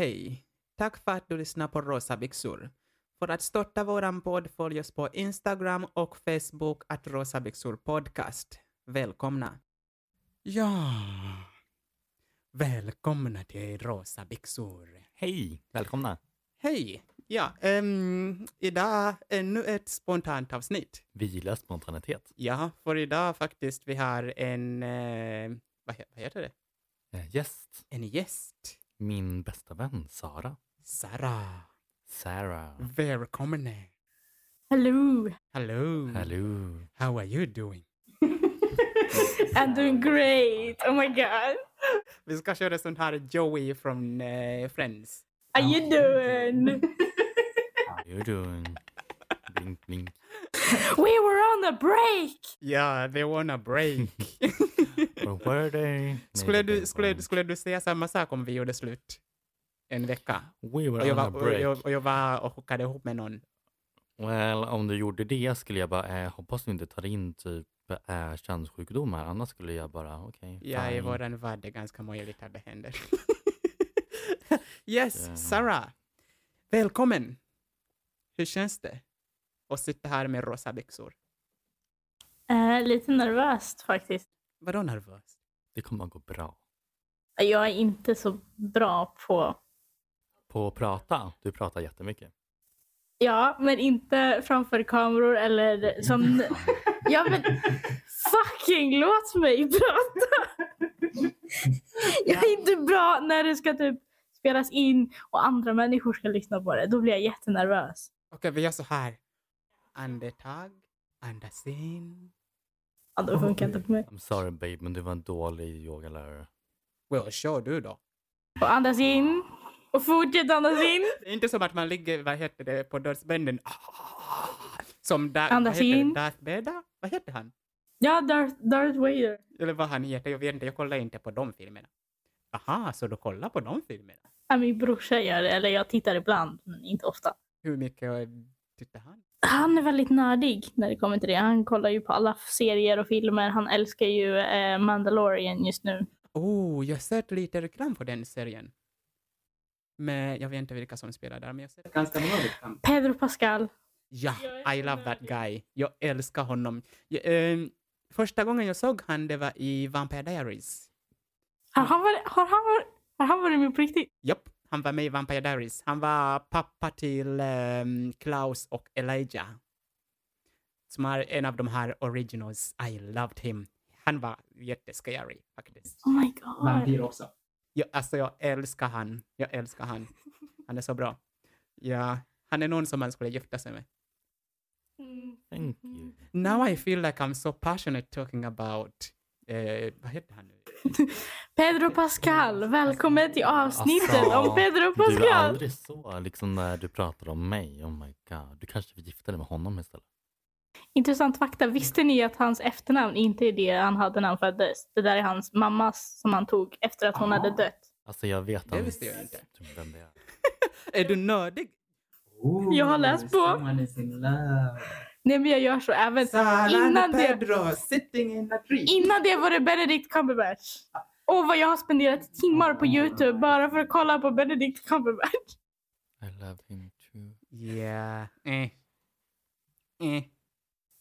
Hej! Tack för att du lyssnar på Rosa byxor. För att stötta våran podd följ oss på Instagram och Facebook att Rosa byxor podcast. Välkomna! Ja, välkomna till Rosa byxor. Hej, välkomna. Hej! Ja, ehm, idag ännu ett spontant avsnitt. Vi gillar spontanitet. Ja, för idag faktiskt vi har en, eh, vad, he- vad heter det? Eh, Gäst, En gäst. Min bästa vän Sara. Sara. Sarah. Välkommen. Hello. Hello. Hello. How are you doing? I'm doing great. Oh my god. Vi ska köra sån här Joey från eh, Friends. How you doing? How you doing? Blink, blink. We were on a break. Ja, they wanna break. Or were they? skulle, du, skulle, var- skulle du säga samma sak om vi gjorde slut en vecka? We Och were jag, on a var, och, jag, break. och jag var och hookade ihop med någon. Well, om du gjorde det skulle jag bara, eh, hoppas du inte tar in typ eh, könssjukdomar. Annars skulle jag bara, okej. Ja, i våran värld är det ganska möjligt att det händer. yes, Ja. Sarah. Välkommen. Hur känns det att sitta här med rosa byxor? Eh, lite nervöst faktiskt. Vadå nervös? Det kommer att gå bra. Jag är inte så bra på... På att prata, du pratar jättemycket. Ja, men inte framför kameror eller som... Ja, men fucking låt mig prata! Jag är inte bra när det ska typ spelas in och andra människor ska lyssna på det. Då blir jag jättenervös. Okej, vi gör så här. Andetag, andas in. Ja, det funkar inte på mig. I'm sorry babe, men du var en dålig yogalärare. Well, kör du då. Och andas in. Och fortsätt andas in. Det är inte som att man ligger, vad heter det, på dödsbänden. Som da, Andas vad heter det, in. Darth Vader? Vad heter han? Ja, Darth, Darth Vader. Eller vad han heter, jag vet inte, jag kollar inte på de filmerna. Aha, så du kollar på de filmerna? Ja, min brorsa gör det, eller jag tittar ibland, men inte ofta. Hur mycket eh, tittar han? Han är väldigt nördig när det kommer till det. Han kollar ju på alla serier och filmer. Han älskar ju eh, Mandalorian just nu. Oh, jag har sett lite reklam på den serien. Men jag vet inte vilka som spelar där, men jag har sett ganska många reklam. Pedro Pascal. Ja, I love that guy. Jag älskar honom. Jag, ehm, första gången jag såg han, det var i Vampire Diaries. Har han varit, har han varit, har han varit med på riktigt? Japp, han var med i Vampire Diaries. Han var pappa till ehm, Klaus och Elijah. Som är en av de här originals. I loved him. Han var jättescary faktiskt. Oh my god. också. Jag, alltså jag älskar han. Jag älskar han. Han är så bra. Ja, han är någon som man skulle gifta sig med. Thank you. Now I feel like I'm so passionate talking about... Eh, vad heter han nu? Pedro Pascal, välkommen till avsnittet Alltså, om Pedro Du är Pascal. aldrig så, liksom när du pratar om mig. Oh my god. Du kanske vill gifta dig med honom istället. Intressant fakta. Visste ni att hans efternamn inte är det han hade när han föddes? Det där är hans mammas som han tog efter att hon hade dött. Alltså jag vet Det visste jag inte. typ vem det är. Är du nördig? Jag har läst på. Nej men jag gör så även Sara innan and det. Pedro sitting in a tree. Innan det var det Benedict Cumberbatch. Och vad jag har spenderat timmar på Youtube bara för att kolla på Benedict Cumberbatch. I love him too. Yeah. Eh. Eh.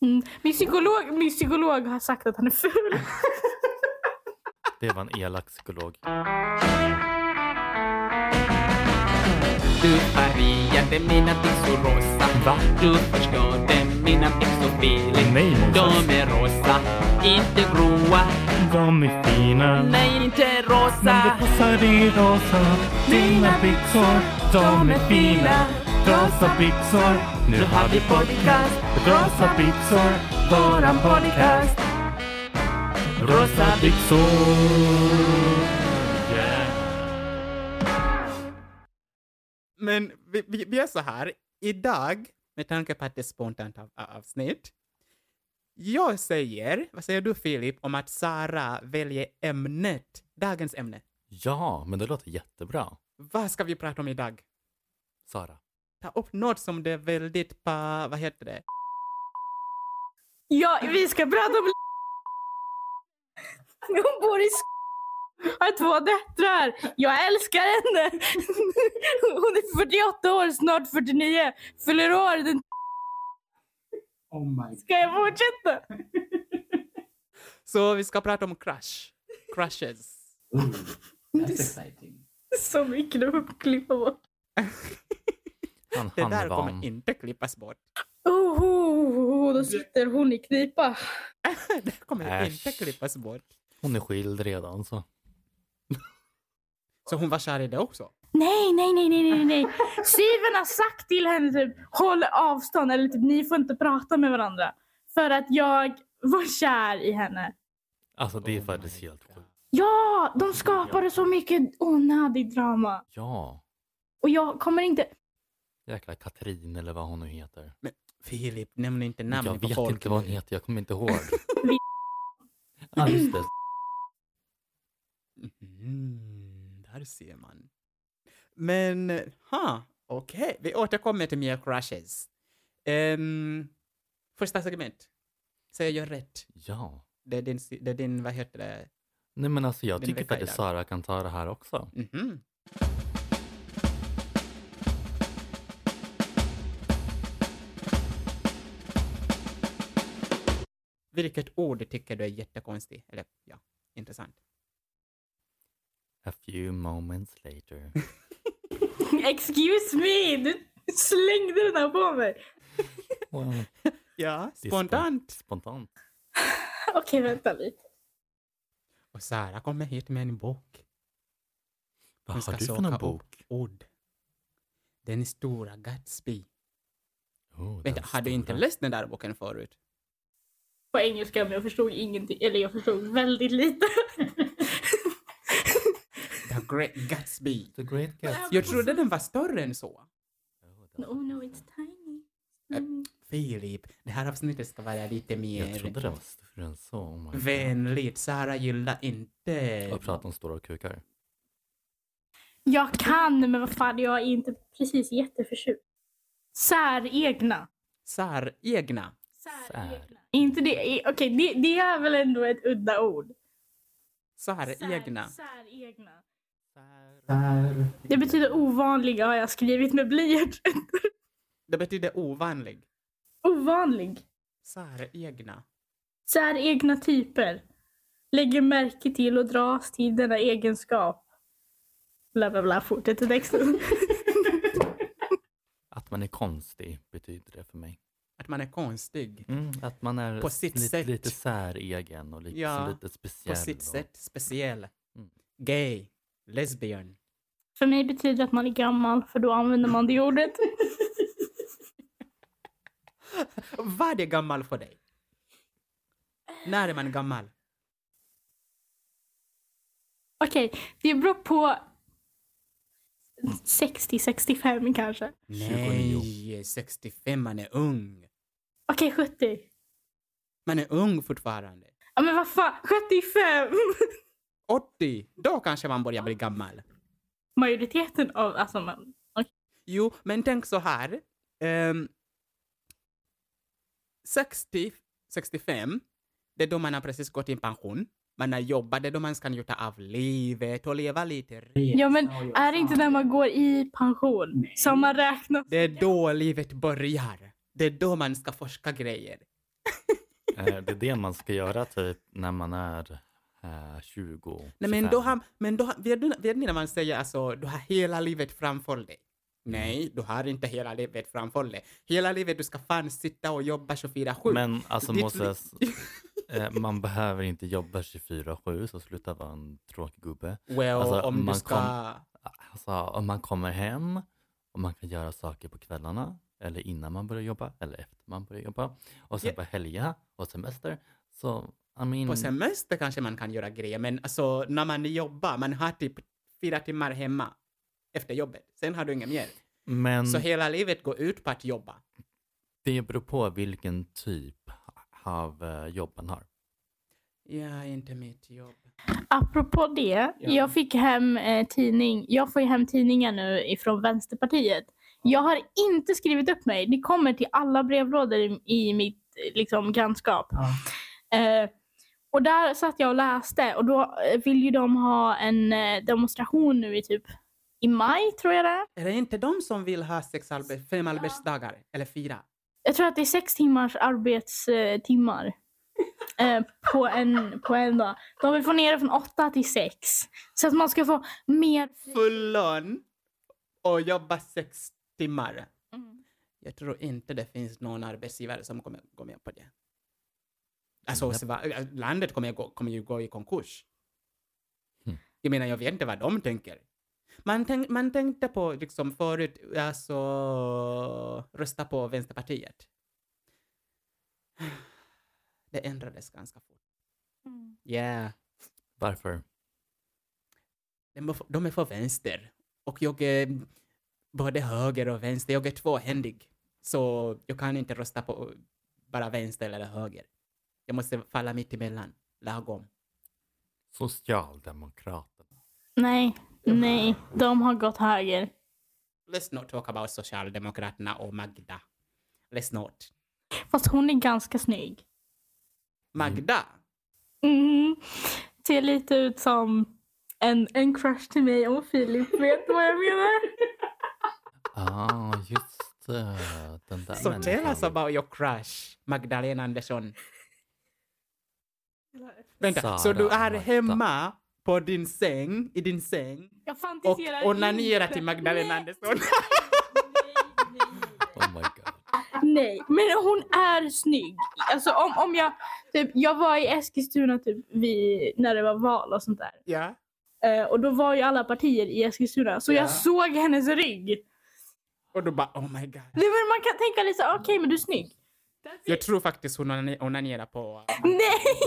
Mm. Min, psykolog, min psykolog har sagt att han är ful. Det var en elak psykolog. Du färgade mina byxor rosa Va? Du förstörde mina byxor feeling Nej Moses. De är rosa, inte gråa De är fina. Nej, inte Men det rosa passar i rosa. Dina byxor, de är fina. Rosa byxor. Nu har vi podcast. Rosa byxor. Våran podcast. Rosa byxor. Yeah. Men vi, vi, vi är så här. Idag, med tanke på att det är spontant av, av, avsnitt. Jag säger, vad säger du Filip, om att Sara väljer ämnet, dagens ämne? Ja, men det låter jättebra. Vad ska vi prata om idag? Sara. Ta upp något som det är väldigt pa, vad heter det? Ja, vi ska prata om... Hon bor i Sk- har två döttrar. Jag älskar henne. Hon är 48 år, snart 49. Fyller år. Den... Oh my Ska jag fortsätta? Så vi ska prata om crush. Crushes. Ooh, that's exciting. Så mycket du får klippa bort. Det där kommer inte klippas bort. Oh, oh, oh, då sitter hon i knipa. Det kommer Äsch. inte klippas bort. Hon är skild redan så. Så hon var kär i det också? Nej, nej, nej, nej, nej, nej. Steven har sagt till henne typ håll avstånd eller typ ni får inte prata med varandra. För att jag var kär i henne. Alltså det är faktiskt helt sjukt. Ja, de skapade så mycket onödig drama. Ja. Och jag kommer inte... Jäkla Katrin eller vad hon nu heter. Filip, nämn inte namn jag på vet folk. inte vad hon heter, jag kommer inte ihåg. Ja, just det. Mm, där ser man. Men, ha, okej. Vi återkommer till mer crushes. Um, första segment. Säger jag rätt? Ja. Det är din, det är din vad heter det? Nej men alltså jag Din tycker faktiskt. Sara kan ta det här också. Mhm. Vilket ord tycker du är jättekonstigt? Eller ja, intressant. A few moments later. Excuse me! Du slängde den här på mig. Well, Ja, spontant. Spontant. Okej, vänta lite. Och Sara kommer hit med en bok. Vad har du för någon bok? ord. Den stora Gatsby. Oh, Vänta, har du inte läst den där boken förut? På engelska, men jag förstod ingenting. Eller jag förstod väldigt lite. The Great Gatsby. The Great Gatsby. Jag trodde den var större än så. Oh, no, no, it's tiny. Äh, Mm. Filip, det här avsnittet ska vara lite mer Jag trodde det var större än så. Oh vänligt. Sara gillar inte... Jag pratar om stora kukar. Jag kan, men vad fan, jag är inte precis jätteförtjust. Säregna. Säregna. Säregna. Inte det, okej, det, det är väl ändå ett udda ord. Säregna. Säregna. Där. Det betyder ovanliga har jag skrivit med blyert. Det betyder ovanlig. Ovanlig. Säregna. Säregna typer. Lägger märke till och dras till denna egenskap. Bla bla bla, fortsätter texten. Att man är konstig betyder det för mig. Att man är konstig. Mm, att man är På sitt lite, sätt. lite säregen och lite, Ja, lite speciell. På sitt och- sätt speciell. Mm. Gay. Lesbian. För mig betyder det att man är gammal, för då använder man det ordet. Vad är gammal för dig? När är man gammal? Okej, det beror på 60-65 kanske. Nej, 65, man är ung. Okej, 70. Man är ung fortfarande. Ja men vad fan, 75! 80, då kanske man börjar bli gammal. Majoriteten av, alltså man, Jo, men tänk så här. Ehm, 60, 65, det är då man har precis gått i pension. Man har jobbat, det är då man ska njuta av livet och leva lite. Ja men är det inte när man går i pension Nej. som man räknas? Det är då livet börjar. Det är då man ska forska grejer. Eh, Det är det man ska göra typ när man är eh, 20, Nej, men 25. då har, men då har, vet, du, vet ni när man säger alltså, du har hela livet framför dig? Nej, du har inte hela livet framför dig. Hela livet du ska fan sitta och jobba 24-7. Men alltså Ditt Moses, eh, man behöver inte jobba 24-7 så sluta vara en tråkig gubbe. well, alltså, om du man ska... kom- Alltså om man kommer hem och man kan göra saker på kvällarna eller innan man börjar jobba eller efter man börjar jobba och sen Ja. på helgerna och semester så I mean, På semester kanske man kan göra grejer, men alltså när man jobbar, man har typ fyra timmar hemma efter jobbet. Sen har du inget mer. men Så hela livet går ut på att jobba. det beror på vilken typ av eh, jobb man har. Ja, inte mitt jobb. Apropå det, jag fick hem eh, tidning. Jag får ju hem tidningar nu ifrån Vänsterpartiet. Jag har inte skrivit upp mig. Det kommer till alla brevlådor i, i mitt liksom, grannskap. Ja. Eh, Och där satt jag och läste och då eh, vill ju de ha en eh, demonstration nu i typ i maj tror jag det är. Är det inte de som vill ha sex arbe- fem arbetsdagar? Eller fyra? Jag tror att det är sex timmars arbetstimmar eh, på, en, på en dag. De vill få ner det från åtta till sex. Så att man ska få mer... Full lön och jobba sex timmar. Mm. Jag tror inte det finns någon arbetsgivare som kommer gå med på det. Alltså, Sva- landet kommer, gå, kommer ju gå i konkurs. Mm. Jag menar, jag vet inte vad de tänker. Man, tänk, man tänkte på, liksom förut, alltså, rösta på Vänsterpartiet. Det ändrades ganska fort. Mm. Yeah. Varför? De är för- De är för vänster. Och jag är både höger och vänster. Jag är tvåhändig. Så jag kan inte rösta på bara vänster eller höger. Jag måste falla mitt emellan. Lagom. Socialdemokraterna. Nej, nej. De har gått höger. Let's not talk about Socialdemokraterna och Magda. Let's not. Fast hon är ganska snygg. Magda? Mm. Ser lite ut som en, en crush till mig om Filip vet vad jag menar. Ah, just det. Den där So tell us människan. about your crush, Magdalena Andersson. Vänta, Sara så du är hemma på din säng, i din säng Jag och onanerar inte. till Magdalena Nej, Andersson? Oh my god. Nej, men hon är snygg. Alltså om, om jag, typ, jag var i Eskilstuna typ vid, när det var val och sånt där. ja. Eh, och då var ju alla partier i Eskilstuna. Så Ja. jag såg hennes rygg. Och du bara oh my god. Nej, men man kan tänka lite så, okej men du är snygg. Jag tror faktiskt hon onane- onanerar på... Nej!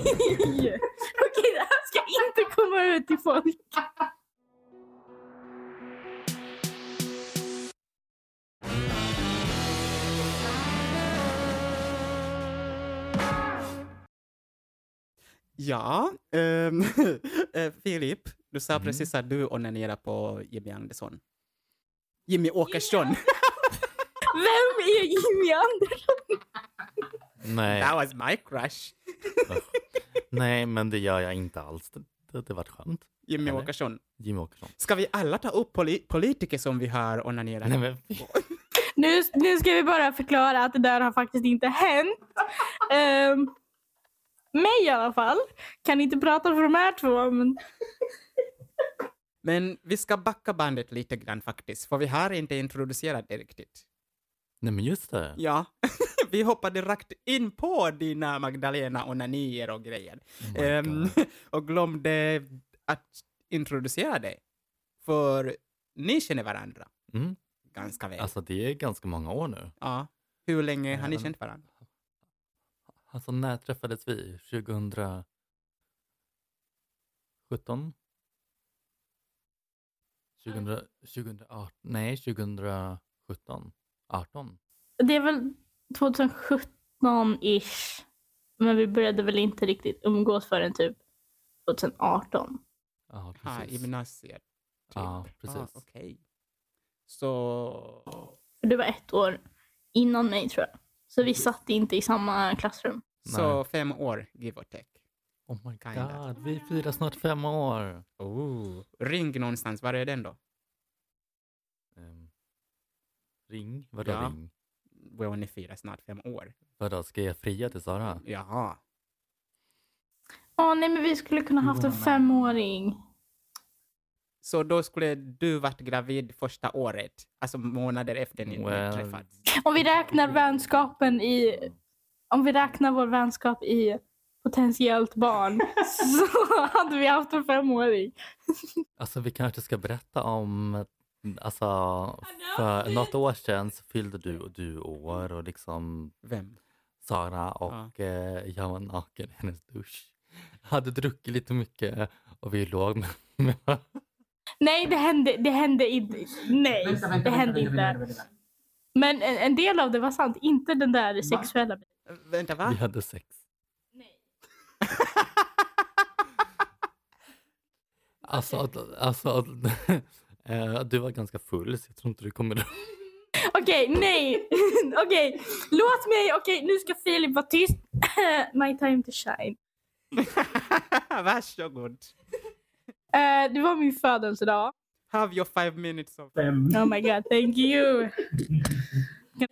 Okej, det här ska inte komma ut till folk. Ja, eh, Filip, du sa Mm. precis att du onanerar på Jimmy Andersson. Jimmy Åkesson. Vem är Jimmy Andersson? Nej, That was my crush. nej, men det gör jag inte alls. Det, det, det var skönt. Jimmy Eller? Åkesson. Jimmy Åkesson. Ska vi alla ta upp poli- politiker som vi har onanerat? Nej, men, Nu, nu ska vi bara förklara att det där har faktiskt inte hänt. Um, mig i alla fall. Kan inte prata för de här två, men Men vi ska backa bandet lite grann faktiskt, för vi har inte introducerat det riktigt. nej, men just det. Ja, vi hoppade rakt in på dina Magdalena onanier och grejer. Oh God. och glömde att introducera dig. För ni känner varandra Mm. ganska väl. Alltså det är ganska många år nu. ja. Hur länge har ni Även- känt varandra? Alltså när träffades vi? 2017? 2000, 2018? Nej, 2017. 18? det är väl 2017-ish. Men vi började väl inte riktigt umgås förrän typ 2018. Ja, i precis. gymnasiet. Typ. Ja, precis. Ah, Okej. Så... Det var ett år innan mig tror jag. Så vi satt inte i samma klassrum. Så Nej. fem år, give or take. Oh my Kinda. god, vi firar snart fem år. Oh. Ring någonstans, var är den då? Ehm, ring? Vadå Ja. ring? Well, ni firar snart fem år. Vadå, ska jag fria till Sara? Jaha. Åh nej men vi skulle kunna haft en femåring. Så då skulle du varit gravid första året, alltså månader efter ni Well. träffats? Om vi räknar vänskapen i... Om vi räknar vår vänskap i potentiellt barn så hade vi haft en femåring. Alltså vi kanske ska berätta om, alltså för något år sedan så fyllde du och du år och liksom Vem? Sara och eh, jag var naken i hennes dusch. Hade druckit lite mycket och vi låg med, med Nej, det hände, det hände inte. Nej, det hände inte. Men en, en del av det var sant, inte den där sexuella biten. Äh, Vänta, va? vi hade sex. Nej. Alltså, alltså eh, du var ganska full så jag tror inte du kommer ihåg. Okej, nej. Okej, låt mig. Okej, nu ska Filip vara tyst. My time to shine. Varsågod. Eh, det var min födelsedag. Have your five minutes of... Fem. Oh my god, thank you.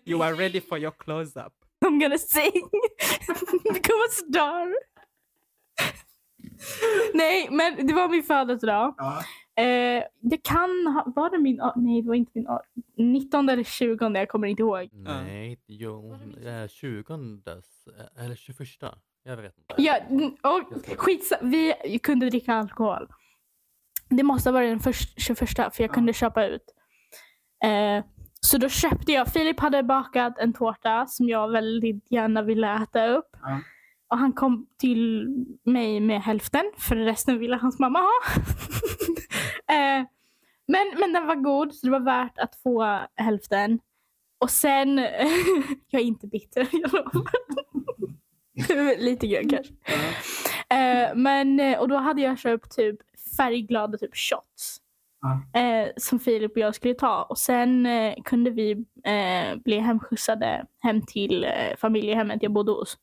You are ready for your close-up. I'm gonna sing. Become a star. Nej, men det var min födelsedag. Ja. Eh, det kan ha, var det min, ah, nej det var inte min, ah, 19 eller 20 jag kommer inte ihåg. Nej, jo, eh, 20 eh, eller 21. Jag vet inte. Ja, och, skits, vi kunde dricka alkohol. Det måste ha varit den först, 21 för jag kunde köpa ut. Eh, så då köpte jag, Filip hade bakat en tårta som jag väldigt gärna ville äta upp. Ja. Och han kom till mig med hälften för resten ville hans mamma ha. eh, men, men den var god så det var värt att få hälften. Och sen, jag är inte bitter, jag lovar. Lite grann kanske. Eh, men, och då hade jag köpt typ färgglada typ shots. Ja. Eh, som Filip och jag skulle ta. Och sen eh, kunde vi eh, bli hemskjutsade hem till eh, familjehemmet jag bodde hos.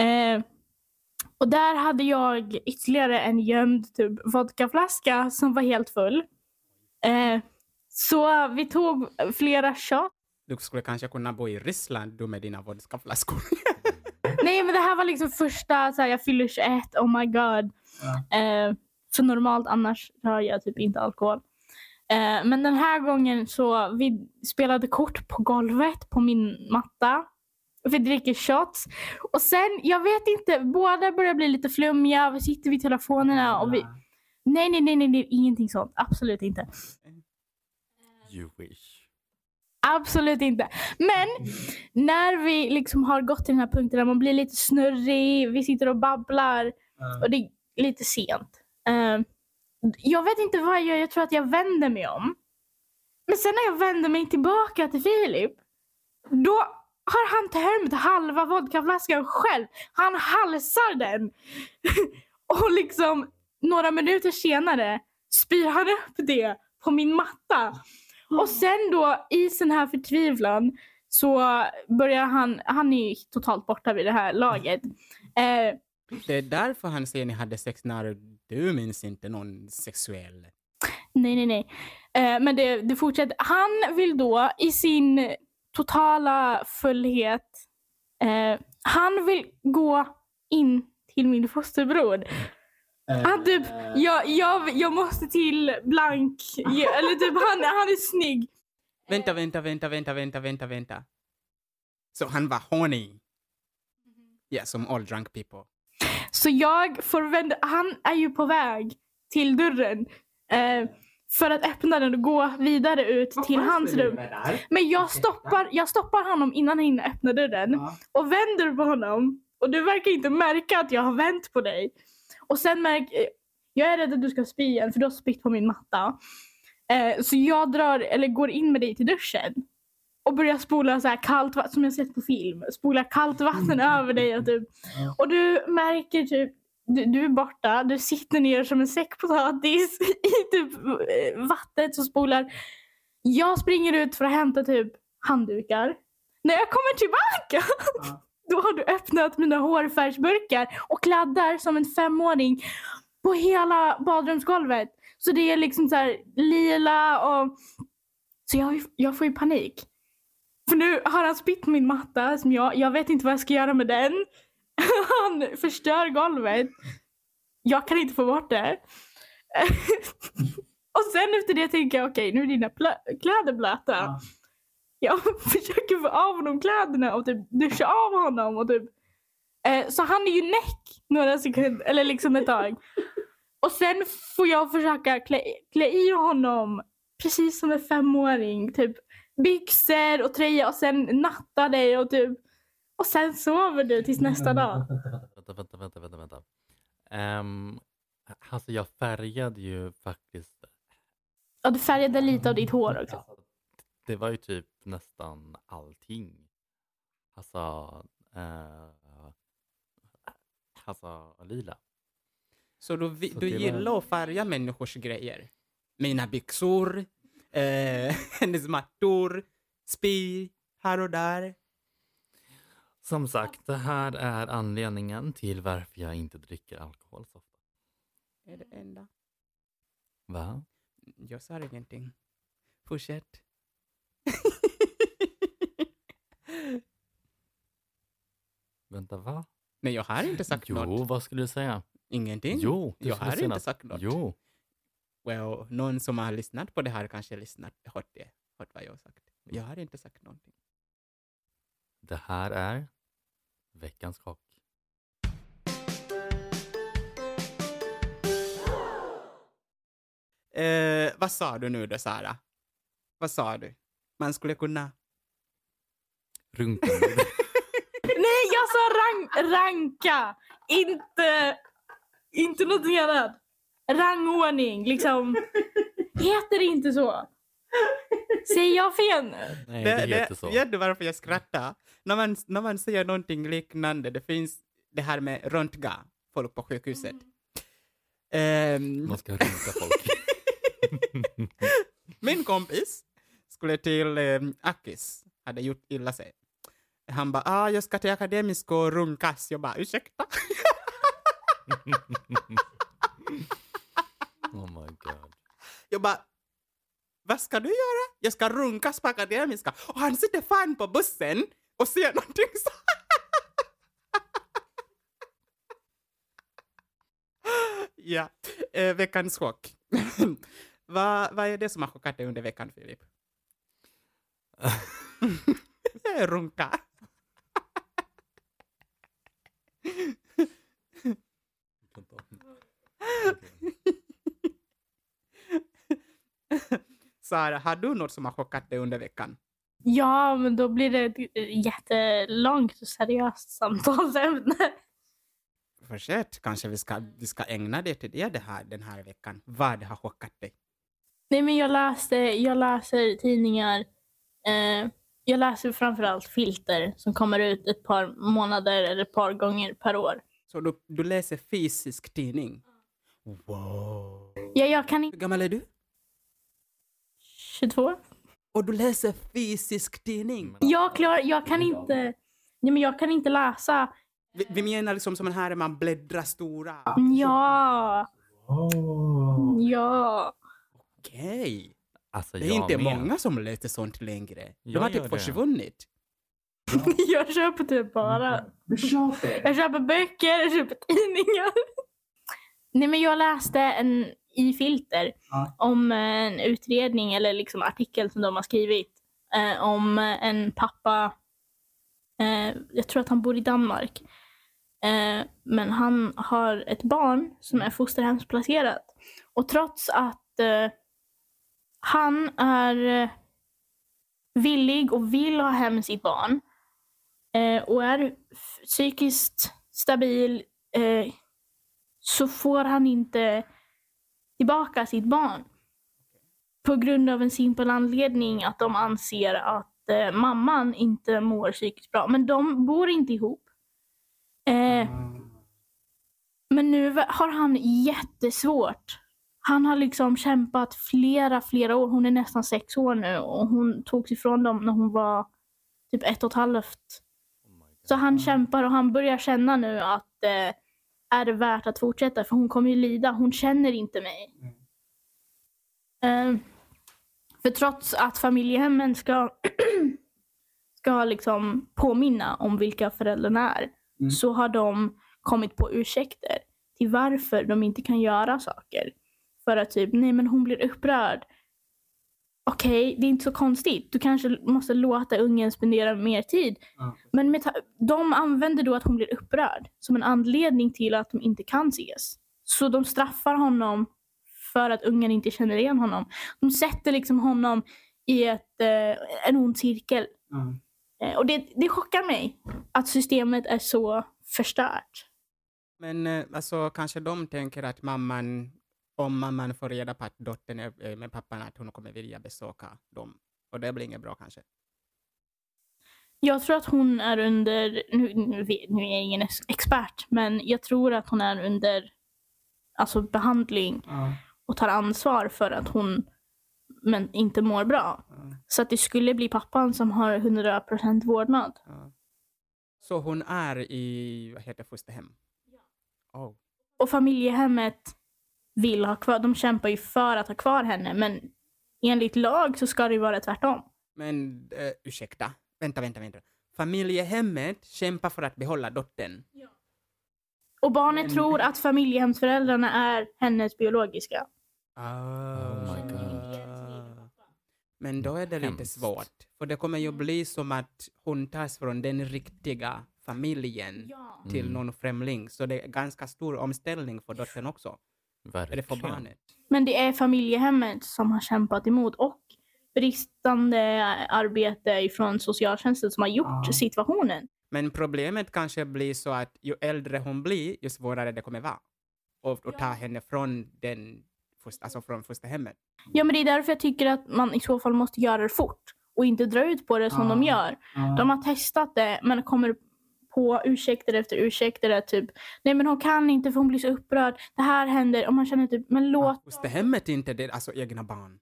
Eh, och där hade jag ytterligare en gömd typ vodkaflaska som var helt full. Eh, så vi tog flera shots. Du skulle kanske kunna bo i Ryssland du med dina vodkaflaskor. Nej men det här var liksom första, så här, jag fyller 21, oh my god. Eh, så normalt annars rör jag typ inte alkohol. Eh, men den här gången så vi spelade kort på golvet på min matta. Vi dricker shots. Och sen, jag vet inte, båda börjar bli lite flummiga. Vi sitter vid telefonerna och vi... Nej, nej, nej, nej, nej ingenting sånt. Absolut inte. You wish. Absolut inte. Men när vi liksom har gått till den här punkten där man blir lite snurrig, vi sitter och babblar Ja. och det är lite sent. Eh, jag vet inte vad jag gör, jag tror att jag vänder mig om. Men sen när jag vänder mig tillbaka till Filip, då har han tömt halva vodkaflaskan själv. Han halsar den. och liksom några minuter senare spyr han upp det på min matta. Och sen då i sån här förtvivlan så börjar han, han är ju totalt borta vid det här laget. Eh, Det är därför han säger ni hade sex när du minns inte någon sexuell... Nej, nej, nej. Eh, men det, det fortsätter. Han vill då i sin totala fullhet, eh, han vill gå in till min fosterbror. Han typ, jag, jag, jag måste till blank, eller typ han, han är snygg. Vänta, vänta, vänta, vänta, vänta, vänta, vänta. Så han var horny? Ja, som all drunk people. Så jag får vända, han är ju på väg till dörren. Eh, för att öppna den och gå vidare ut till hans rum. Men jag stoppar, jag stoppar honom innan han hinner öppna dörren. Ja. och vänder på honom. Och du verkar inte märka att jag har vänt på dig. Och sen märker jag är rädd att du ska spy igen för du har spytt på min matta. Eh, så jag drar, eller går in med dig till duschen. Och börjar spola så här kallt vatten, som jag sett på film. Spola kallt vatten över dig. Och, typ. och du märker typ, du, du är borta, du sitter ner som en säck potatis i typ eh, vattnet som spolar. Jag springer ut för att hämta typ handdukar. När jag kommer tillbaka Ja. då har du öppnat mina hårfärgsburkar och kladdar som en femåring på hela badrumsgolvet. Så det är liksom så här lila och... Så jag, jag får ju panik. För nu har han spytt på min matta som jag, jag vet inte vad jag ska göra med den. Han förstör golvet. Jag kan inte få bort det. och sen efter det tänker jag okej nu är dina kläder blöta. Ja. Jag försöker få av honom kläderna och typ duscha av honom och typ eh, Så han är ju näck några sekunder, eller liksom ett tag. Och sen får jag försöka klä, klä i honom precis som en femåring. Typ byxor och tröja och sen natta dig och typ och sen sover du tills nästa dag. Vänta, vänta, vänta, vänta. vänta. Um, alltså jag färgade ju faktiskt... Och du färgade lite av ditt hår också. Alltså, det var ju typ nästan allting. Alltså... eh, alltså lila. Så du, vi- Så du det var- gillar att färga människors grejer? Mina byxor, eh, hennes mattor, spy här och där. Som sagt, det här är anledningen till varför jag inte dricker alkohol så ofta. Är det enda? Va? Jag sa ingenting. Fortsätt. Vänta, va? Nej, jag har inte sagt Jo, något. vad skulle du säga? Ingenting. Jo, jag har inte något. sagt något. Jo. Well, någon som har lyssnat på det här kanske lyssnat, hört det, hört vad jag har sagt. Jag har inte sagt någonting. Det här är veckans chock. Eh, vad sa du nu då, Sara? Vad sa du? Man skulle kunna... Runka. Nej, jag sa rank, ranka! Inte, inte någonting annat. Rangordning, liksom. Heter det inte så? Säger jag fel nu? Nej, det, heter så. Vet du varför jag skrattar? När man, när man säger någonting liknande, det finns det här med röntga folk på sjukhuset. Ehm, Man ska runka folk. min kompis skulle till eh, Akis, hade gjort illa sig. Han bara, ah, jag ska till akademisk och runkas. Jag bara, ursäkta? Oh my god. Jag bara, vad ska du göra? Jag ska runkas på akademiska. Och han sitter fan på bussen och ser någonting så. ja, eh, veckans chock. vad, vad är det som har chockat dig under veckan, Filip? Runka. Sara, har du något som har chockat dig under veckan? Ja, men då blir det ett jättelångt och seriöst samtalsämne. Fortsätt, kanske vi ska, vi ska ägna det till det, det här, den här veckan. Vad har chockat dig? Nej, men jag läste, jag läser tidningar. Eh, jag läser framförallt filter som kommer ut ett par månader eller ett par gånger per år. Så du, du läser fysisk tidning? Wow. Ja, jag kan Hur gammal är du? 22? Och du läser fysisk tidning? Jag, klar, jag kan inte... Nej, men jag kan inte läsa. Vi, vi menar liksom som här man bläddrar stora. Ja, ja. Okej. Alltså, Det är inte med. många som läser sånt längre. De Jag har typ försvunnit. Jag köper typ bara... Jag köper böcker, jag köper tidningar. Nej men jag läste en i Filter Ja. om en utredning eller liksom artikel som de har skrivit eh, om en pappa, eh, jag tror att han bor i Danmark. Eh, men han har ett barn som är fosterhemsplacerat. Och trots att eh, han är eh, villig och vill ha hem sitt barn eh, och är psykiskt stabil eh, så får han inte tillbaka sitt barn. På grund av en simpel anledning att de anser att eh, mamman inte mår psykiskt bra. Men de bor inte ihop. Eh, men nu har han jättesvårt. Han har liksom kämpat flera, flera år. Hon är nästan sex år nu och hon togs ifrån dem när hon var typ ett och ett halvt. Så han kämpar och han börjar känna nu att eh, är det värt att fortsätta? För hon kommer ju lida. Hon känner inte mig. Eh, för trots att familjehemmen ska, ska liksom påminna om vilka föräldrarna är Mm. så har de kommit på ursäkter till varför de inte kan göra saker. För att typ, nej men hon blir upprörd. Okej, det är inte så konstigt. Du kanske måste låta ungen spendera mer tid. Ja. Men med de använder då att hon blir upprörd som en anledning till att de inte kan ses. Så de straffar honom för att ungen inte känner igen honom. De sätter liksom honom i ett, eh, en ond cirkel. Eh, och det, det chockar mig att systemet är så förstört. Men eh, alltså kanske de tänker att mamman, om mamman får reda på att dottern är med pappan, att hon kommer vilja besöka dem. Och det blir inget bra kanske. Jag tror att hon är under, nu, nu, är jag ingen ex- expert, men jag tror att hon är under alltså behandling Ja. och tar ansvar för att hon men inte mår bra. Ja, Så att det skulle bli pappan som har 100% vårdnad. ja. Så hon är i, vad heter fosterhem? Oh. Och familjehemmet vill ha kvar, de kämpar ju för att ha kvar henne men enligt lag så ska det ju vara tvärtom. Men uh, ursäkta, vänta, vänta, vänta. Familjehemmet kämpar för att behålla dottern. Och barnet Men- tror att familjehemsföräldrarna är hennes biologiska. Oh my God. Men då är det lite svårt, för det kommer ju bli som att hon tas från den riktiga familjen till Mm. någon främling, så det är ganska stor omställning för dottern också. Verkligen. för barnet? Men det är familjehemmet som har kämpat emot och bristande arbete ifrån socialtjänsten som har gjort Ja. situationen. Men problemet kanske blir så att ju äldre hon blir, ju svårare det kommer vara. Och, och ta henne från den, alltså från fosterhemmet. Ja, men det är därför jag tycker att man i så fall måste göra det fort och inte dra ut på det som Ja. de gör. Ja. De har testat det, men kommer på ursäkter efter ursäkter. Typ, nej men hon kan inte för hon blir så upprörd. Det här händer. Och man känner typ, men låt... Fosterhemmet är inte det, alltså egna barn.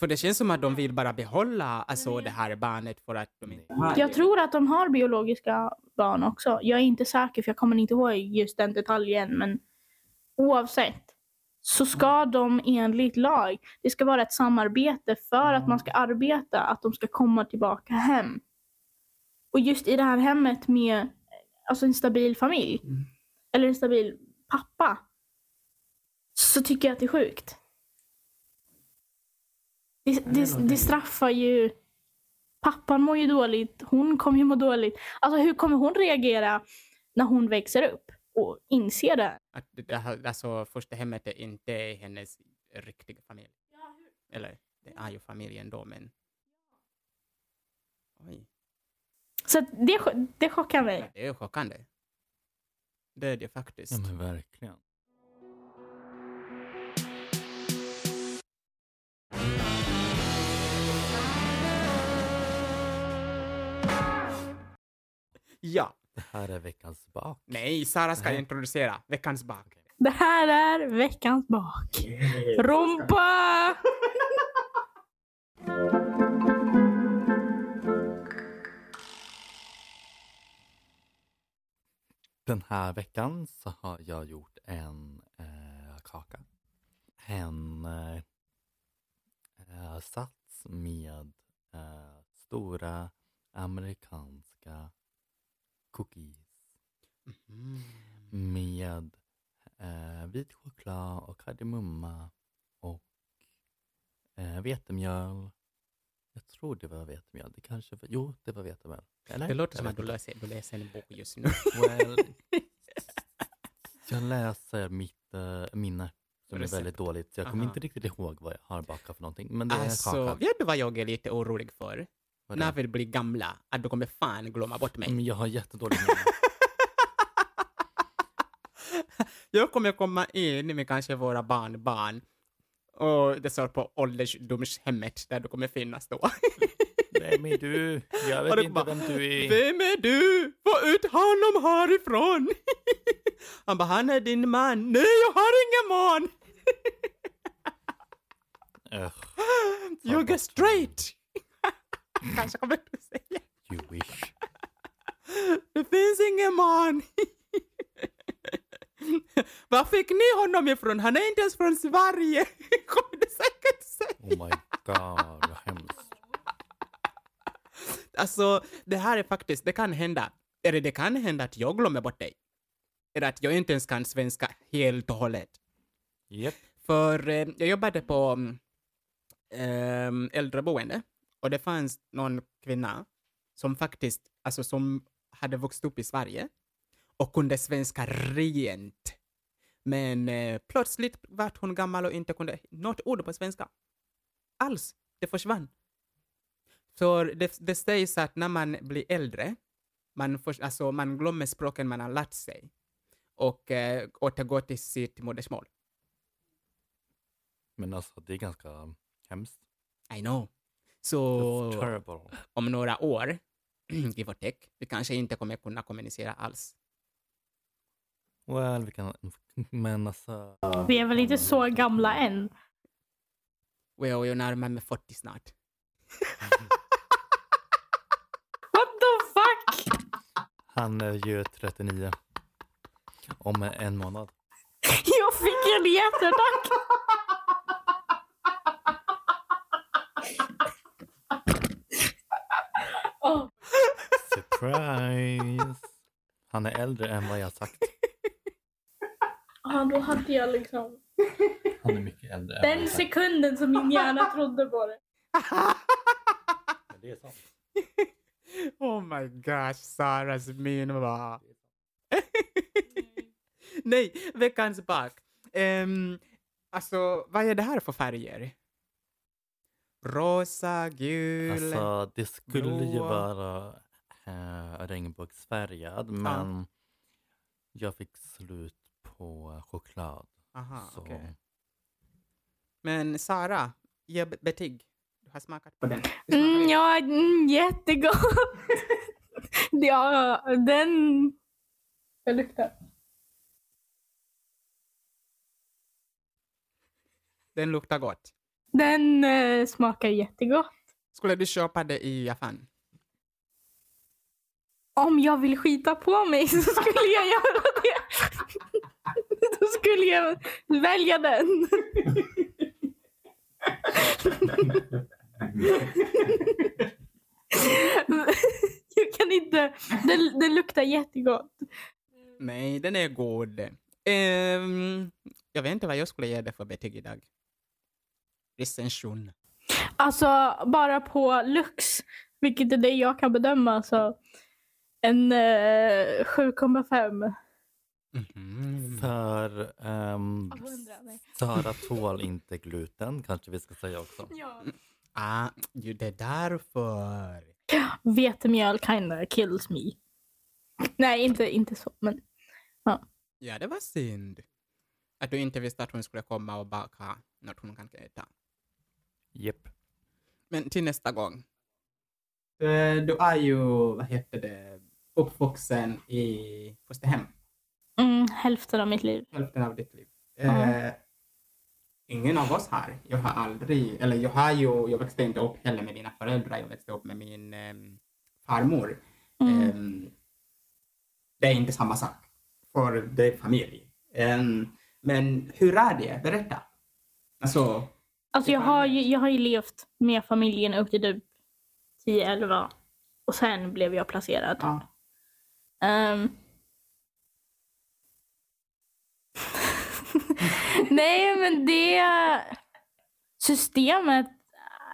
För det känns som att de vill bara behålla alltså, det här barnet för att de inte... Jag tror att de har biologiska barn också. Jag är inte säker för jag kommer inte ihåg just den detaljen. Men oavsett så ska de enligt lag, det ska vara ett samarbete för att man ska arbeta, att de ska komma tillbaka hem. Och just i det här hemmet med alltså en stabil familj, Mm. eller en stabil pappa, så tycker jag att det är sjukt. Det, det det, straffar ju... Pappan mår ju dåligt, hon kommer ju må dåligt. Alltså hur kommer hon reagera när hon växer upp och inser det? Att det, här- alltså fosterhemmet är inte hennes riktiga familj. Eller, det är ju familjen då, men... Oj, Så det, det chockar mig. det är chockande. Det är det faktiskt. Ja men verkligen. Ja. Det här är veckans bak. Nej, Sara ska Nej. introducera veckans bak. Det här är veckans bak. Rumpa! Den här veckan så har jag gjort en eh, kaka. En eh, eh, sats med eh, stora amerikanska cookies Mm. med eh, vit choklad och kardemumma och eh, vetemjöl. Jag tror det var vetemjöl. Det kanske var, jo, det var vetemjöl. Eller? Det låter som att du läser, du läser en bok just nu. Well, jag läser mitt uh, minne som är Recept. väldigt dåligt. Så jag kommer inte riktigt ihåg vad jag har bakat för någonting. Men det är Alltså, kaka. vet du vad jag är lite orolig för? När vi blir gamla, att du kommer fan glömma bort mig. Men jag har jättedåligt minne. jag kommer komma in med kanske våra barnbarn och det står på ålderdomshemmet där du kommer finnas då. Nej men du, jag vet inte bara, vem du är. Vem är du? Få ut honom härifrån! Han bara, han är din man. Nej, jag har ingen man! Ugh, är straight! Kanske kommer du säga. you wish. Det finns ingen man! Var fick ni honom ifrån? Han är inte ens från Sverige! Kommer du säkert säga. Oh my god, vad hemskt. Alltså, det här är faktiskt, det kan hända. Eller det kan hända att jag glömmer bort dig. Eller att jag inte ens kan svenska helt och hållet. Japp. För eh, jag jobbade på ehm, äldreboende och det fanns någon kvinna som faktiskt, alltså som hade vuxit upp i Sverige och kunde svenska rent. Men eh, plötsligt vart hon gammal och inte kunde något ord på svenska. Alls. Det försvann. Så det, det sägs att när man blir äldre, man, för, alltså, man glömmer språken man har lärt sig och eh, återgår till sitt modersmål. Men alltså det är ganska hemskt. I know. Så om några år, give or take, vi kanske inte kommer kunna kommunicera alls. Well, vi kan... Men alltså... Vi är väl inte så gamla än. Well, jag närmar mig 40 snart. What the fuck? Han är ju 39. Om en månad. Jag fick en hjärtattack. Surprise! Han är äldre än vad jag sagt. Ja, då hade jag liksom Han är mycket äldre den sekunden som min hjärna trodde på det. Men Det är sant. oh my gosh, Saras min var... Nej, veckans bak. Um, alltså, vad är det här för färger? Rosa, gul... Alltså, det skulle ju blå. vara äh, regnbågsfärgad, men jag fick slut på choklad. Aha, så okej. Men Sara, ge be- betyg. Du har smakat på den. Mm, ja, mm, jättegott. ja, den... Jag luktar. Den luktar gott. Den eh, smakar jättegott. Skulle du köpa det i affären? Om jag vill skita på mig så skulle jag göra det. Då skulle jag välja den. Jag kan inte. Den, den luktar jättegott. Nej, den är god. Ehm, jag vet inte vad jag skulle ge det för betyg idag. Recension. Alltså bara på lux, vilket är det jag kan bedöma, så en eh, 7,5. Mhm. För ehm, 100, nej. Sara tål inte gluten, kanske vi ska säga också. Ja. Ah, ju det är därför. Vetemjöl kinda kills me. Nej, inte, inte så, men Ja, det var synd. Att du inte visste att hon skulle komma och baka något hon kan äta. Japp. Men till nästa gång. Eh, Du är ju, vad heter det, uppvuxen i fosterhem. Mm, hälften av mitt liv. hälften av ditt liv. Ja. Eh, ingen av oss här. Jag har aldrig, eller jag har ju, jag växte inte upp heller med mina föräldrar, jag växte upp med min em, farmor. Mm. Em, det är inte samma sak, för det är familj. Em, men hur är det? Berätta. Alltså, Alltså jag har, ju, jag har ju levt med familjen upp till typ 10-11 och sen blev jag placerad. ja. Ehm. Nej, men det systemet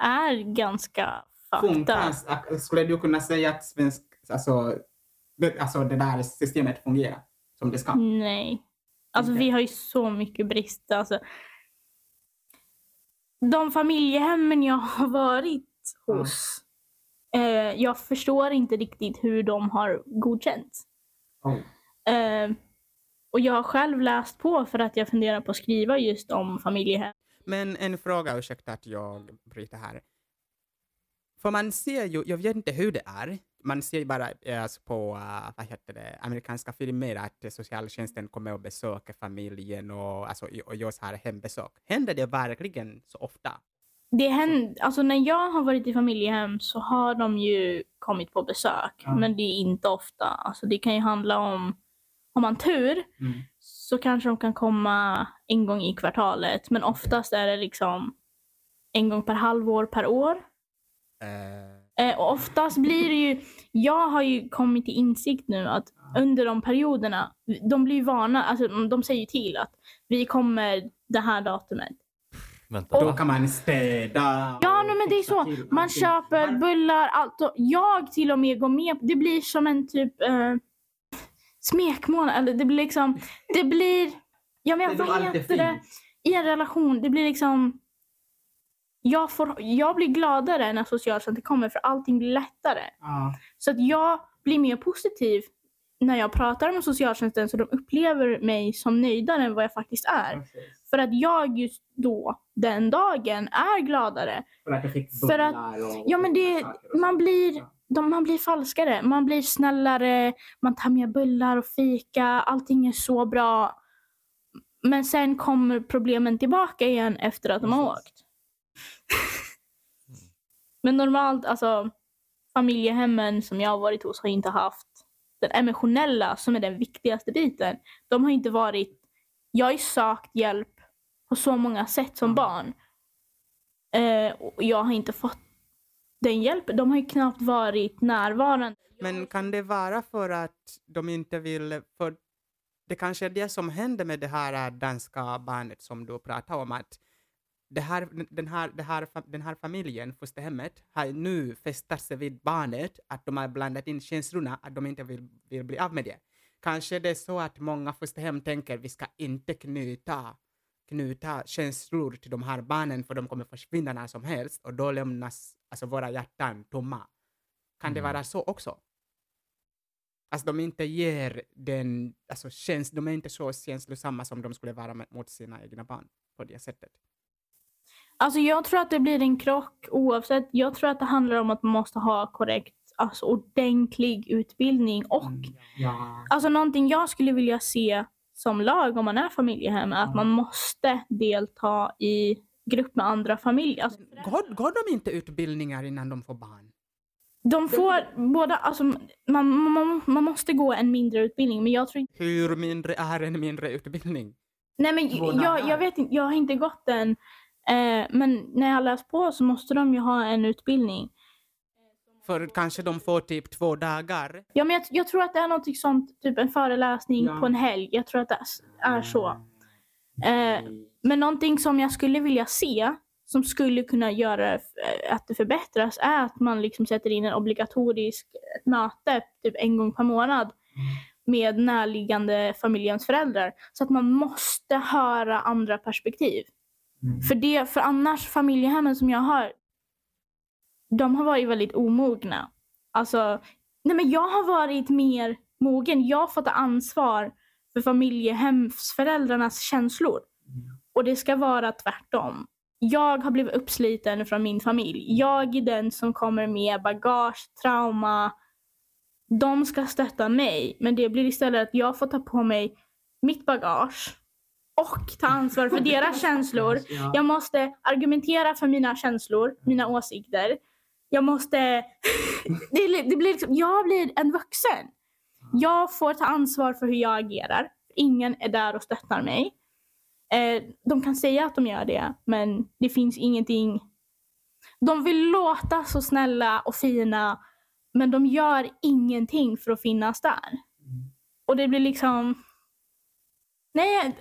är ganska fucked skulle du kunna säga att svensk, alltså, alltså det där systemet fungerar som det ska? Nej. Alltså vi har ju så mycket brister. Alltså, de familjehemmen jag har varit hos, eh, jag förstår inte riktigt hur de har godkänts. Oh. Eh, och jag har själv läst på för att jag funderar på att skriva just om familjehem. Men en fråga, ursäkta att jag bryter här. För man ser ju, jag vet inte hur det är, man ser ju bara eh, alltså på, uh, vad heter det, amerikanska filmer att eh, socialtjänsten kommer och besöker familjen och, alltså, och gör så här hembesök. Händer det verkligen så ofta? Det händer, alltså när jag har varit i familjehem så har de ju kommit på besök. Ja. Men det är inte ofta. Alltså det kan ju handla om, har man tur så kanske de kan komma en gång i kvartalet. Men oftast är det liksom en gång per halvår per år. Eh, och oftast blir det ju, jag har ju kommit till insikt nu att under de perioderna, de blir ju vana, alltså de säger ju till att vi kommer det här datumet. Vänta, då va? kan man städa Ja, och nej, men det är så. Man köper bullar, allt. Och jag till och med går med. Det blir som en typ eh, smekmånad. Eller det blir liksom, det blir, ja men Det vad heter det? I en relation, det blir liksom, jag, får, jag blir gladare när socialtjänsten kommer för allting blir lättare. Ja. Så att jag blir mer positiv när jag pratar med socialtjänsten så de upplever mig som nöjdare än vad jag faktiskt är. precis. För att jag just då, den dagen, är gladare. För att du fick För att- och Ja men det, man blir, Ja. De, man blir falskare. Man blir snällare, man tar med bullar och fika, allting är så bra. Men sen kommer problemen tillbaka igen efter att de har åkt. Men normalt, alltså familjehemmen som jag har varit hos har inte haft den emotionella som är den viktigaste biten. De har inte varit, jag har ju sökt hjälp på så många sätt som barn. Eh, och jag har inte fått den hjälpen. De har ju knappt varit närvarande. Men kan det vara för att de inte vill, för det kanske är det som händer med det här danska barnet som du pratar om, att det här, den, här, det här, den här familjen, fosterhemmet, har nu fästat sig vid barnet, att de har blandat in känslorna, att de inte vill, vill bli av med det. Kanske det är så att många fosterhem tänker vi ska inte knyta, knyta känslor till de här barnen för de kommer försvinna när som helst och då lämnas alltså, våra hjärtan tomma. Kan det Mm. vara så också? Alltså de inte ger den, alltså käns, de är inte så känslosamma som de skulle vara mot sina egna barn på det sättet. Alltså jag tror att det blir en krock oavsett. Jag tror att det handlar om att man måste ha korrekt, alltså ordentlig utbildning och Ja. Alltså någonting jag skulle vilja se som lag om man är familjehem är att man måste delta i grupp med andra familjer. Alltså, Går, går de inte utbildningar innan de får barn? de får båda, alltså man, man, man måste gå en mindre utbildning men jag tror inte, Hur mindre är en mindre utbildning? nej men jag, jag vet inte, jag har inte gått den. Eh, men när jag har läst på så måste de ju ha en utbildning. För kanske de får typ två dagar. Ja men jag, jag tror att det är något sånt, typ en föreläsning Ja. på en helg. Jag tror att det är så. Eh, Men någonting som jag skulle vilja se, som skulle kunna göra eh, att det förbättras, är att man liksom sätter in en obligatorisk ett möte typ en gång per månad med närliggande familjens föräldrar. Så att man måste höra andra perspektiv. Mm. För, det, för annars, familjehemmen som jag har, de har varit väldigt omogna. Alltså, nej men jag har varit mer mogen. Jag fått ta ansvar för familjehemsföräldrarnas känslor. Och det ska vara tvärtom. Jag har blivit uppsliten från min familj. Jag är den som kommer med bagage, trauma. De ska stötta mig, men det blir istället att jag får ta på mig mitt bagage och ta ansvar för deras känslor. Ja. Jag måste argumentera för mina känslor, mina åsikter. Jag måste... det, det blir liksom, jag blir en vuxen. Jag får ta ansvar för hur jag agerar. Ingen är där och stöttar mig. Eh, de kan säga att de gör det, men det finns ingenting... De vill låta så snälla och fina, men de gör ingenting för att finnas där. Och det blir liksom... Nej,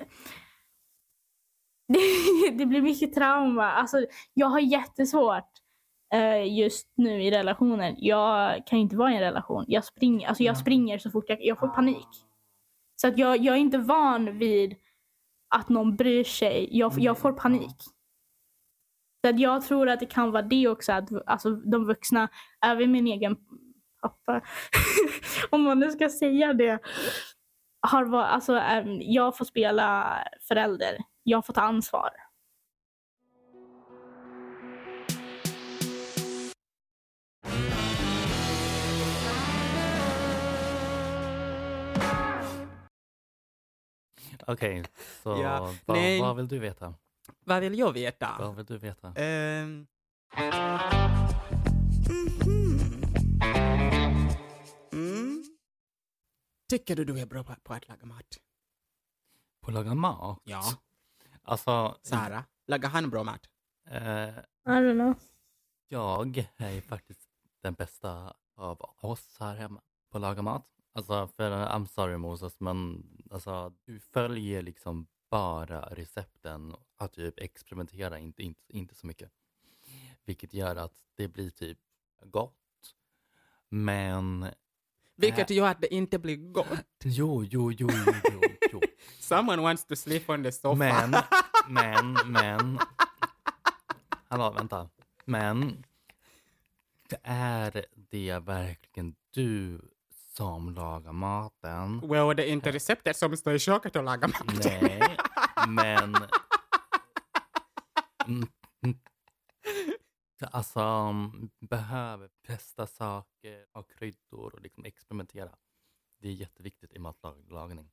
det, det blir mycket trauma. Alltså, jag har jättesvårt eh, just nu i relationen. Jag kan inte vara i en relation. Jag springer, alltså jag Ja. springer så fort jag, jag får panik. Så att jag, jag är inte van vid att någon bryr sig. Jag, jag får panik. Så att jag tror att det kan vara det också, att alltså, de vuxna, även min egen pappa, om man nu ska säga det, har varit, alltså, jag får spela förälder. Jag får ta ansvar. Okej, så Ja, vad, nej. vad vill du veta? Vad vill jag veta? Vad vill du veta? Ehm. Mm. Tycker du du är bra på, på att laga mat? På att laga mat? Ja. Alltså, Sara, lagar han bra mat? eh, I don't know. jag är faktiskt den bästa av oss här hemma på att laga mat. Alltså, för I'm sorry Moses, men alltså, du följer liksom bara recepten att typ experimentera, inte, inte, inte så mycket. Vilket gör att det blir typ gott. Men Vilket Äh. gör att det inte blir gott. jo, jo, jo, jo, jo, jo. Someone wants to sleep on the sofa. Men, men, men. Hallå, vänta. Men. Det är det verkligen du som lagar maten? well, det är inte receptet som står i köket att laga mat. Nej, men. Mm, mm. Alltså, mm, behöver testa saker, ha kryddor och liksom experimentera. Det är jätteviktigt i matlagning.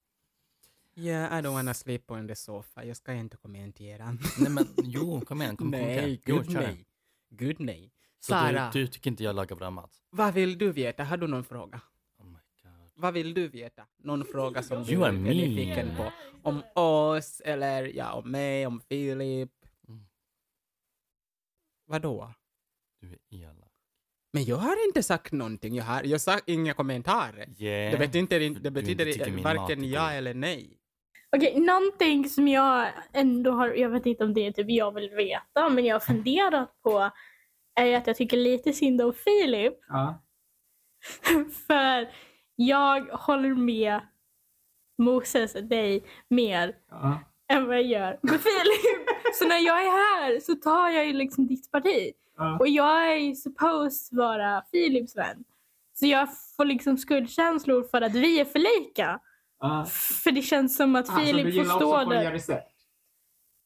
Yeah, I don't wanna sleep on the sofa. Jag ska inte kommentera. Nej men jo, kom igen. Kom, kom nej, igen. Jo, gud nej. Gud nej. Så Sara, du, du tycker inte jag lagar bra mat? vad vill du veta? Har du någon fråga? Vad vill du veta? Någon fråga som du är nyfiken på? Om oss, eller ja, om mig, om Filip? Mm. Vadå? Du är elak. Men jag har inte sagt någonting. Jag har, jag sa inga kommentarer. Yeah. Det betyder, inte- det betyder inte varken ja eller nej. Okej, någonting som jag ändå har, jag vet inte om det är typ jag vill veta, men jag har funderat på är att jag tycker lite synd om Filip. Ja. För jag håller med Moses, dig, mer Ja. än vad jag gör med Filip. Så när jag är här så tar jag ju liksom ditt parti. Ja. Och jag är ju supposed vara Filips vän. Så jag får liksom skuldkänslor för att vi är för lika. Ja. För det känns som att så du Filip får stå där.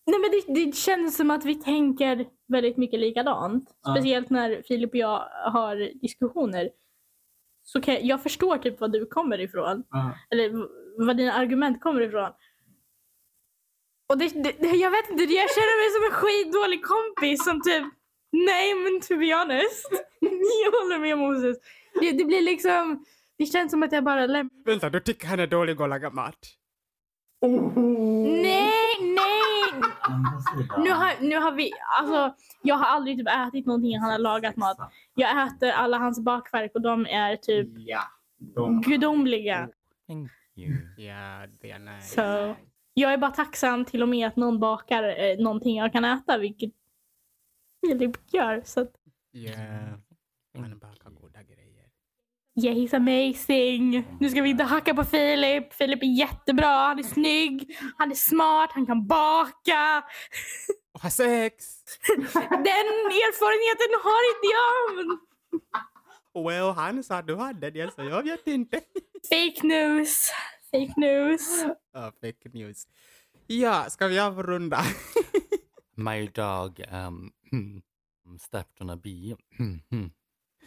Nej men det, det känns som att vi tänker väldigt mycket likadant. Speciellt när Filip och jag har diskussioner. Så kan jag, jag förstår typ var du kommer ifrån. Ja. Eller vad dina argument kommer ifrån. Och det, det, jag vet inte, jag känner mig som en skitdålig kompis som typ Nej men to be honest. Jag håller med Moses. Det, det blir liksom, det känns som att jag bara lämnar. Vänta, du tycker han är dålig att laga mat? Nej, nej! Nu har, nu har vi, alltså jag har aldrig typ ätit någonting han har lagat mat. Jag äter alla hans bakverk och de är typ Ja. De. gudomliga. Thank you. Ja, det är nej. Så jag är bara tacksam till och med att någon bakar eh, någonting jag kan äta, vilket Filip gör. Så att, Ja, han bakar goda grejer. Yeah, he's amazing. Nu ska vi inte hacka på Filip. Filip är jättebra, han är snygg, han är smart, han kan baka. Och ha sex! Den erfarenheten har inte jag. Well, han sa du hade det, så jag vet inte. Fake news. Fake news. Ja, fake news. Ja, ska vi avrunda? My dog um, stepped on a bee.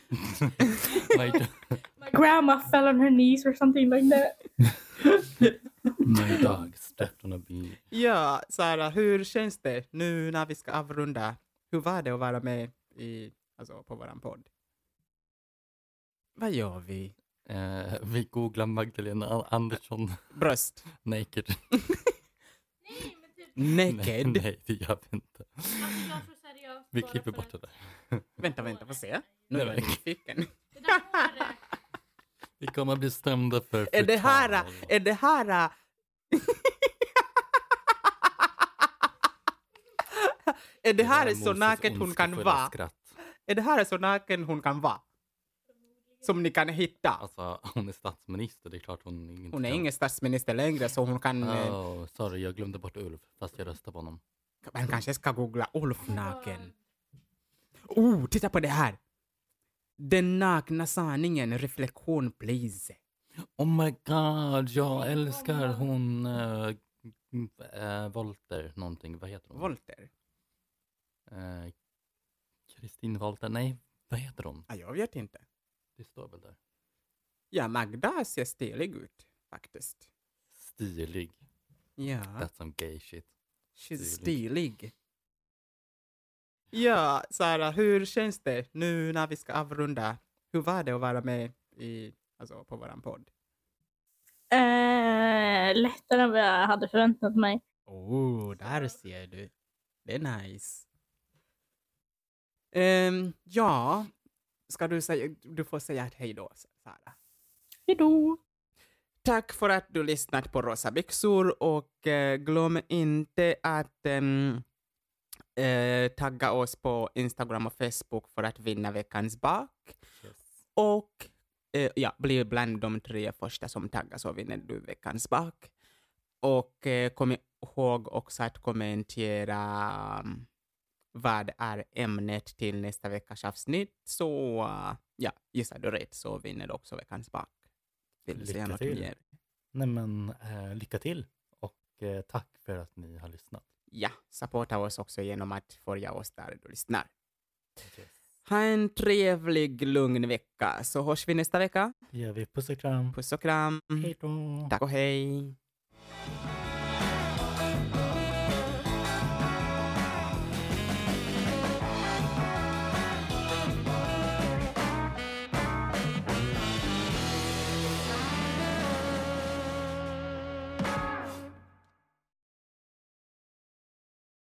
my, do- My grandma fell on her knees or something like that. my dog stepped on a bee. ja, Sara, hur känns det nu när vi ska avrunda? Hur var det att vara med i, alltså, på våran podd? Vad gör vi? Eh, vi googlar Magdalena Andersson Bröst? naked. Naked? Nej, nej, det gör vi inte. Vi klipper bort det där. Vänta, vänta, får se. Nu Nej, är jag nyfiken. Vi kommer att bli stämda för Är det här, förtal. är det här... är det här så naket hon kan vara? Skratt. Är det här så naken hon kan vara? Som ni kan hitta? Alltså, hon är statsminister, det är klart hon inte Hon är kan. ingen statsminister längre så hon kan... eh, Oh, sorry, jag glömde bort Ulf, fast jag röstade på honom. Man kanske ska googla Ulf naken. Oh, titta på det här! Den nakna sanningen, reflektion please. Oh my god, jag älskar hon... Uh, uh, Volter, någonting. Vad heter hon? Volter? Eh, Kristin Volter, nej, vad heter hon? Ja, jag vet inte. Det står väl där. Ja, Magda ser stilig ut faktiskt. Stilig. Ja, That's some gay shit. she's stilig. stilig. Ja, Sara, hur känns det nu när vi ska avrunda? Hur var det att vara med i, alltså, på våran podd? Eh, lättare än vad jag hade förväntat mig. Oh, där ser du. Det är nice. Ehm, ja, ska du säga, du får säga hej då, Sara. Hejdå! Tack för att du lyssnat på Rosa byxor och eh, glöm inte att ehm, eh, tagga oss på Instagram och Facebook för att vinna veckans bak. Yes. Och eh, ja, bli bland de tre första som taggar så vinner du veckans bak. Och eh, kom ihåg också att kommentera um, vad är ämnet till nästa veckas avsnitt. Så uh, ja, gissar du rätt så vinner du också veckans bak. Vill du säga något till. mer? Nej men, eh, lycka till och eh, tack för att ni har lyssnat. Ja, supporta oss också genom att följa oss där du lyssnar. Yes. Ha en trevlig, lugn vecka så hörs vi nästa vecka. Gör vi. Puss och kram. Puss och kram. Hej då. Tack och hej.